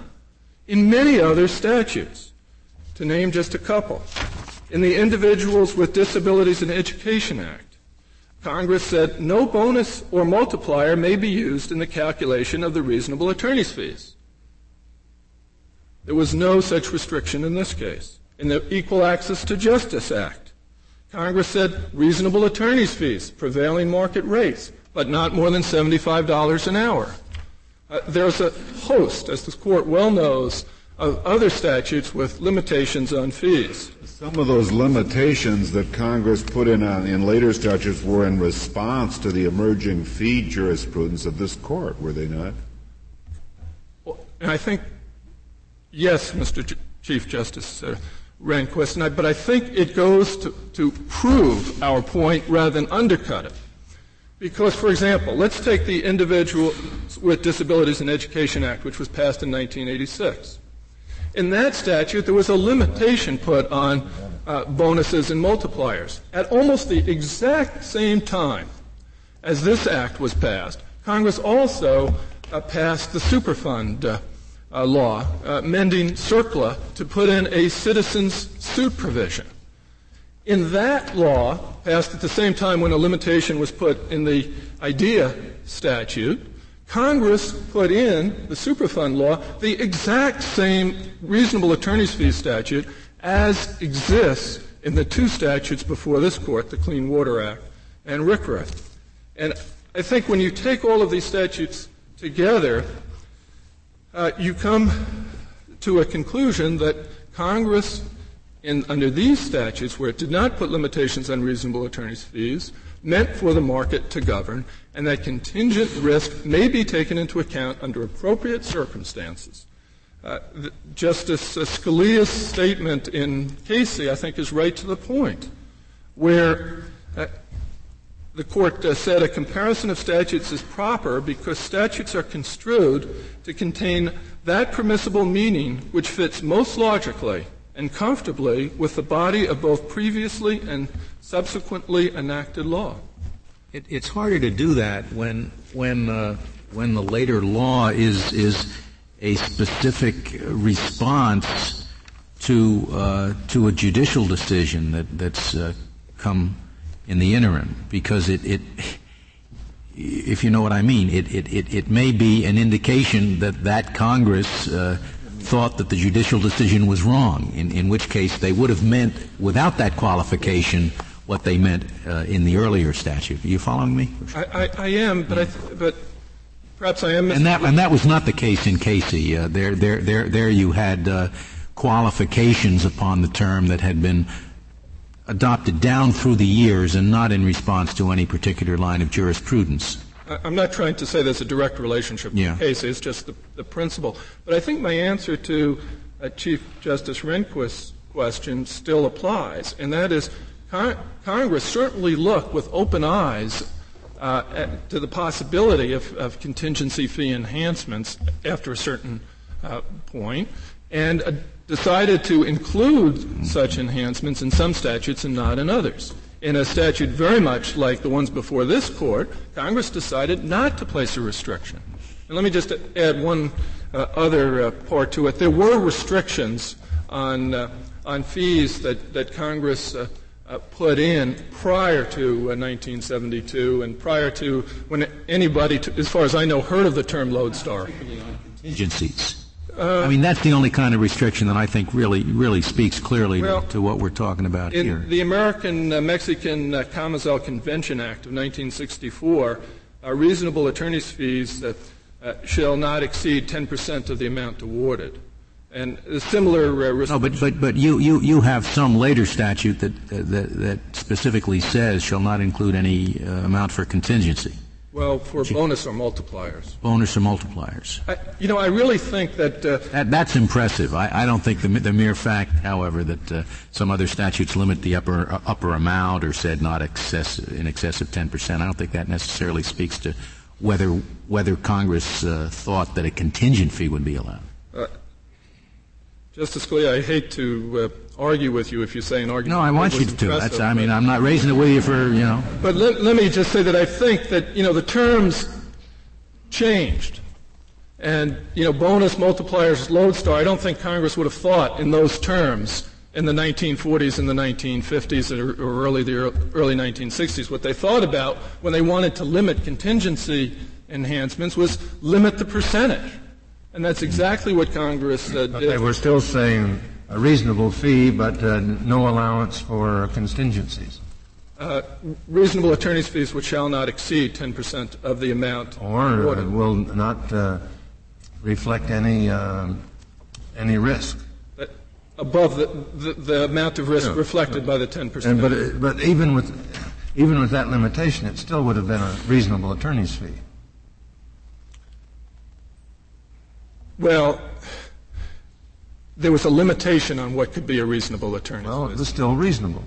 in many other statutes. To name just a couple. In the Individuals with Disabilities in Education Act, Congress said no bonus or multiplier may be used in the calculation of the reasonable attorney's fees. There was no such restriction in this case. In the Equal Access to Justice Act, Congress said reasonable attorney's fees, prevailing market rates, but not more than $75 an hour. Uh, there's a host, as the court well knows, of other statutes with limitations on fees. Some of those limitations that Congress put in on, in later statutes were in response to the emerging fee jurisprudence of this court, were they not? Well, and I think, yes, Mr. J- Chief Justice uh, Rehnquist, I, but I think it goes to, to prove our point rather than undercut it. Because, for example, let's take the Individuals with Disabilities in Education Act, which was passed in 1986. In that statute, there was a limitation put on uh, bonuses and multipliers. At almost the exact same time as this act was passed, Congress also uh, passed the Superfund uh, law, uh, mending CERCLA, to put in a citizens suit provision. In that law, passed at the same time when a limitation was put in the IDEA statute, Congress put in the Superfund law the exact same reasonable attorney's fees statute as exists in the two statutes before this court, the Clean Water Act and RCRA. And I think when you take all of these statutes together, uh, you come to a conclusion that Congress, in, under these statutes, where it did not put limitations on reasonable attorney's fees, meant for the market to govern, and that contingent risk may be taken into account under appropriate circumstances. Uh, Justice Scalia's statement in Casey, I think, is right to the point, where uh, the court uh, said a comparison of statutes is proper because statutes are construed to contain that permissible meaning which fits most logically and comfortably with the body of both previously and subsequently enacted law. It, it's harder to do that when when uh, when the later law is is a specific response to uh, to a judicial decision that that's uh, come in the interim because it, it if you know what I mean it, it, it, it may be an indication that that Congress uh, thought that the judicial decision was wrong, in, in which case they would have meant, without that qualification, what they meant uh, in the earlier statute. Are you following me? I, I, I am, but I th- but perhaps I am. And that and that was not the case in Casey. Uh, there there there there you had uh, qualifications upon the term that had been adopted down through the years and not in response to any particular line of jurisprudence. I'm not trying to say there's a direct relationship yeah. to Casey. It's just the, the principle. But I think my answer to uh, Chief Justice Rehnquist's question still applies, and that is Con- Congress certainly looked with open eyes uh, at, to the possibility of, of, contingency fee enhancements after a certain uh, point, and uh, decided to include such enhancements in some statutes and not in others. In a statute very much like the ones before this court, Congress decided not to place a restriction. And let me just add one uh, other uh, part to it. There were restrictions on, uh, on fees that, that Congress uh, uh, put in prior to 1972 and prior to when anybody, as far as I know, heard of the term lodestar. Contingencies. I mean, that's the only kind of restriction that I think really, really speaks clearly Well, to, to what we're talking about In here. the American uh, Mexican uh, Chamizal Convention Act of 1964, uh, reasonable attorney's fees uh, shall not exceed 10% of the amount awarded. And a similar uh, No, but, but, but you, you, you have some later statute that, that, that specifically says shall not include any uh, amount for contingency, well, for bonus or multipliers. bonus or multipliers. I, you know, I really think that uh, That, that's impressive. I, I don't think the, the mere fact, however, that uh, some other statutes limit the upper uh, upper amount or said not excess in excess of ten percent. I don't think that necessarily speaks to whether whether Congress uh, thought that a contingent fee would be allowed. Justice Scalia, I hate to uh, argue with you if you say an argument. No, I want you to. That's, I mean, I'm not raising it with you for you know. But let, let me just say that I think that, you know, the terms changed. And, you know, bonus multipliers, lodestar, I don't think Congress would have thought in those terms in the 1940s and the 1950s or, or early the early 1960s. What they thought about when they wanted to limit contingency enhancements was limit the percentage. And that's exactly what Congress uh, But did. they were still saying a reasonable fee, but uh, no allowance for contingencies. Uh, reasonable attorney's fees which shall not exceed 10% of the amount Or uh, will not uh, reflect any, um, any risk. Uh, above the, the, the amount of risk Yeah. reflected by the 10%. And, but, but even with, even with that limitation, it still would have been a reasonable attorney's fee. Well, there was a limitation on what could be a reasonable attorney. Well, it was still reasonable.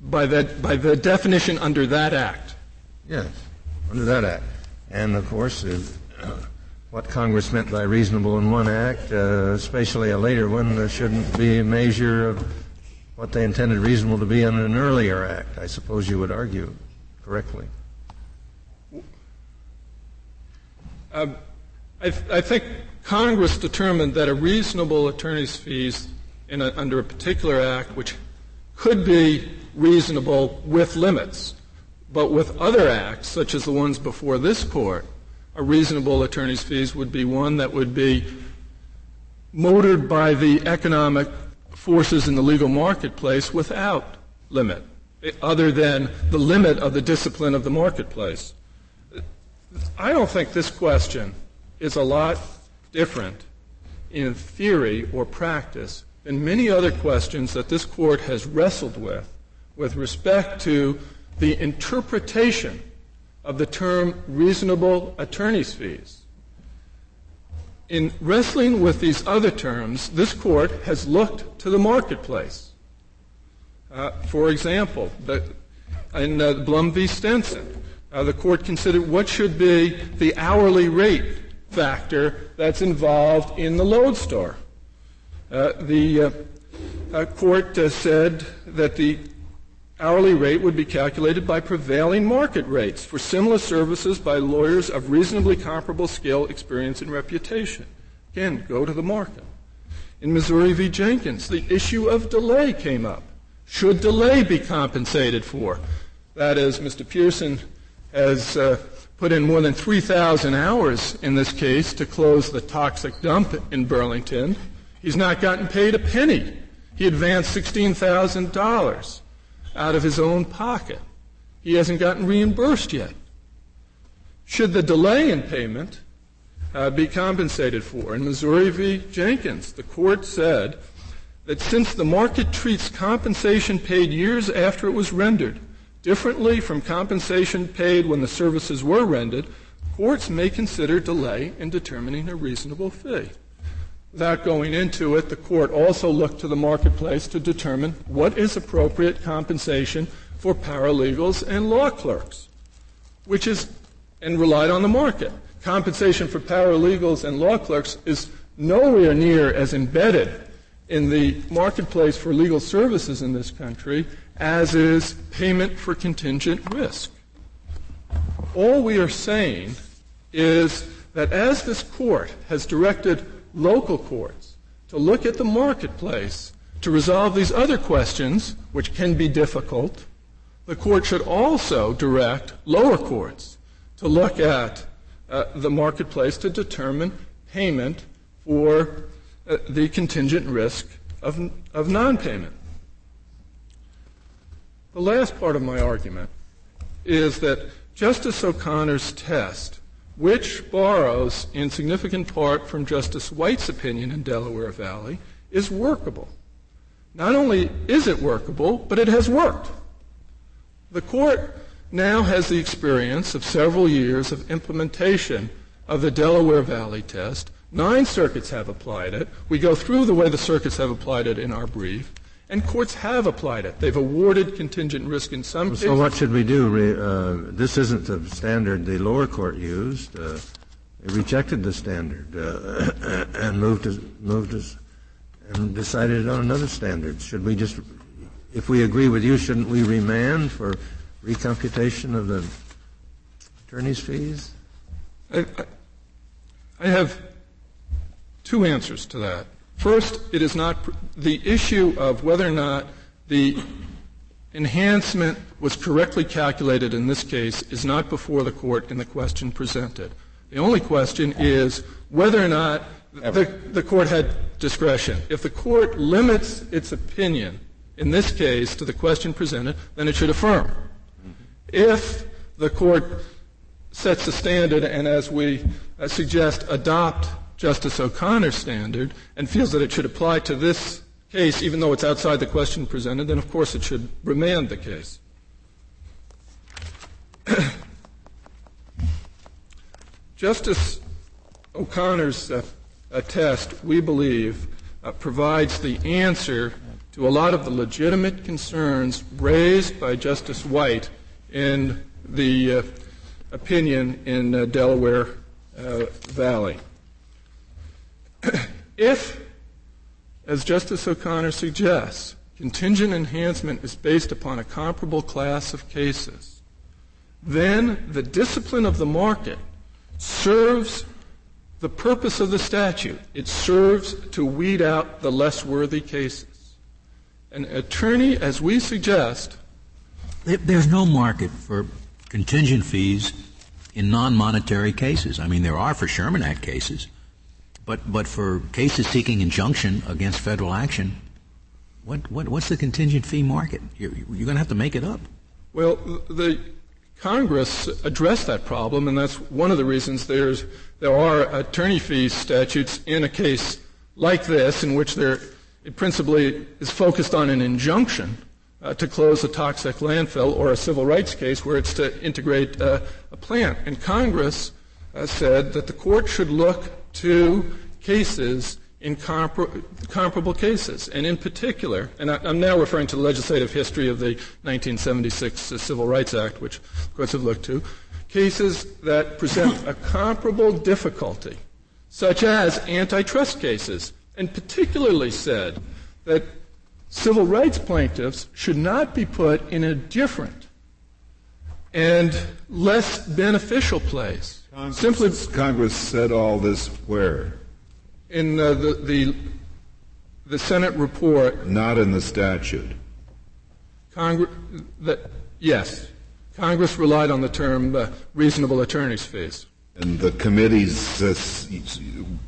By, that, by the definition under that act. Yes, under that act. And of course, uh, what Congress meant by reasonable in one act, uh, especially a later one, uh, shouldn't be a measure of what they intended reasonable to be in an earlier act. I suppose you would argue correctly. Um, I, th- I think Congress determined that a reasonable attorney's fees a, under a particular act, which could be reasonable with limits, but with other acts, such as the ones before this court, a reasonable attorney's fees would be one that would be motored by the economic forces in the legal marketplace without limit, other than the limit of the discipline of the marketplace. I don't think this question is a lot different in theory or practice than many other questions that this court has wrestled with with respect to the interpretation of the term reasonable attorney's fees. In wrestling with these other terms, this court has looked to the marketplace. Uh, for example, the, in uh, Blum v. Stenson, uh, the court considered what should be the hourly rate factor that's involved in the lodestar. Uh, the uh, uh, court uh, said that the hourly rate would be calculated by prevailing market rates for similar services by lawyers of reasonably comparable skill, experience, and reputation. Again, go to the market. In Missouri v. Jenkins, the issue of delay came up. Should delay be compensated for? That is, Mr. Pearson has uh, put in more than 3,000 hours in this case to close the toxic dump in Burlington. He's not gotten paid a penny. He advanced $16,000 out of his own pocket. He hasn't gotten reimbursed yet. Should the delay in payment uh, be compensated for? In Missouri v. Jenkins, the court said that since the market treats compensation paid years after it was rendered differently from compensation paid when the services were rendered, courts may consider delay in determining a reasonable fee. Without going into it, the court also looked to the marketplace to determine what is appropriate compensation for paralegals and law clerks, which is, and relied on the market. Compensation for paralegals and law clerks is nowhere near as embedded in the marketplace for legal services in this country as is payment for contingent risk. All we are saying is that as this court has directed local courts to look at the marketplace to resolve these other questions, which can be difficult, the court should also direct lower courts to look at uh, the marketplace to determine payment for uh, the contingent risk of, of non-payment. The last part of my argument is that Justice O'Connor's test, which borrows in significant part from Justice White's opinion in Delaware Valley, is workable. Not only is it workable, but it has worked. The court now has the experience of several years of implementation of the Delaware Valley test. Nine circuits have applied it. We go through the way the circuits have applied it in our brief. And courts have applied it. They've awarded contingent risk in some cases. so what should we do? Uh, this isn't the standard the lower court used. Uh, they rejected the standard uh, and moved us, moved us, and decided on another standard. Should we just, if we agree with you, shouldn't we remand for recomputation of the attorney's fees? I, I, I have two answers to that. First, it is not the issue of whether or not the enhancement was correctly calculated in this case is not before the court in the question presented. The only question is whether or not the, the court had discretion. If the court limits its opinion in this case to the question presented, then it should affirm. If the court sets a standard and, as we uh, suggest, adopt Justice O'Connor's standard and feels that it should apply to this case, even though it's outside the question presented, then of course it should remand the case. Justice O'Connor's uh, test, we believe, uh, provides the answer to a lot of the legitimate concerns raised by Justice White in the uh, opinion in uh, Delaware uh, Valley. if, as Justice O'Connor suggests, contingent enhancement is based upon a comparable class of cases, then the discipline of the market serves the purpose of the statute. It serves to weed out the less worthy cases. An attorney, as we suggest, there's no market for contingent fees in non-monetary cases. I mean, there are for Sherman Act cases, but, but for cases seeking injunction against federal action, what, what, what's the contingent fee market? You're, you're going to have to make it up. Well, the Congress addressed that problem, and that's one of the reasons there's, there are attorney fee statutes in a case like this, in which there, it principally is focused on an injunction uh, to close a toxic landfill, or a civil rights case where it's to integrate uh, a plant. And Congress uh, said that the court should look to cases in compar- comparable cases. And in particular, and I, am now referring to the legislative history of the 1976 Civil Rights Act, which courts have looked to, cases that present a comparable difficulty, such as antitrust cases, and particularly said that civil rights plaintiffs should not be put in a different and less beneficial place Congress, Simply, Congress said all this where? In uh, the, the, the Senate report. Not in the statute. Congress, that, yes, Congress relied on the term uh, reasonable attorney's fees. And the committees uh,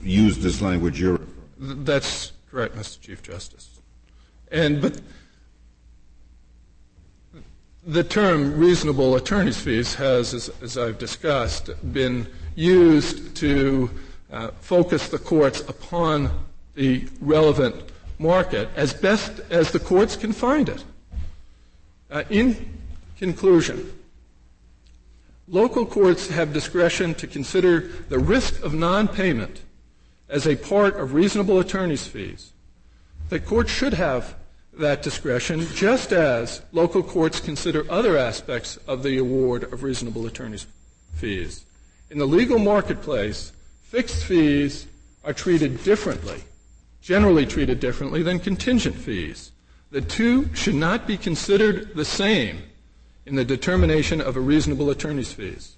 used this language you're That's correct, Mr. Chief Justice. And but the term reasonable attorney's fees has, as, as I've discussed, been used to uh, focus the courts upon the relevant market as best as the courts can find it. Uh, in conclusion, local courts have discretion to consider the risk of non-payment as a part of reasonable attorney's fees. The court should have that discretion, just as local courts consider other aspects of the award of reasonable attorney's fees. In the legal marketplace, fixed fees are treated differently, generally treated differently than contingent fees. The two should not be considered the same in the determination of a reasonable attorney's fees.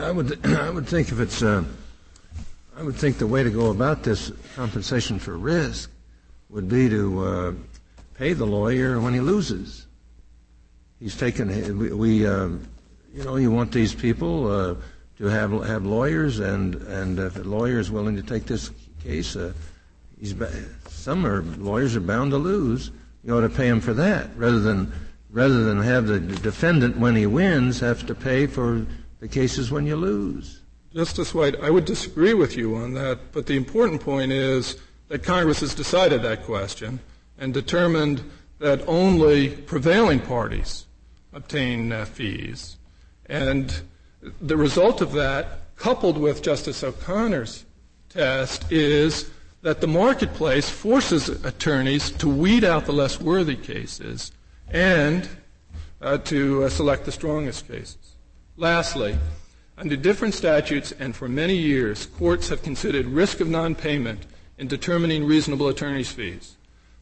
I would, I would think if it's, uh, I would think the way to go about this compensation for risk would be to uh, pay the lawyer when he loses. He's taken. We, we um, you know, you want these people uh, to have have lawyers, and and if a lawyer is willing to take this case, uh, he's some are, lawyers are bound to lose. You ought to pay him for that rather than rather than have the defendant when he wins have to pay for the cases when you lose. Justice White, I would disagree with you on that, but the important point is that Congress has decided that question and determined that only prevailing parties obtain uh, fees. And the result of that, coupled with Justice O'Connor's test, is that the marketplace forces attorneys to weed out the less worthy cases and uh, to uh, select the strongest cases. Lastly, under different statutes and for many years, courts have considered risk of nonpayment in determining reasonable attorney's fees.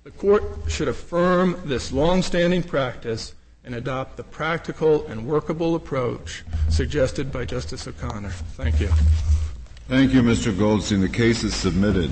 The court should affirm this long-standing practice and adopt the practical and workable approach suggested by Justice O'Connor. Thank you. Thank you, Mr. Goldstein. The case is submitted.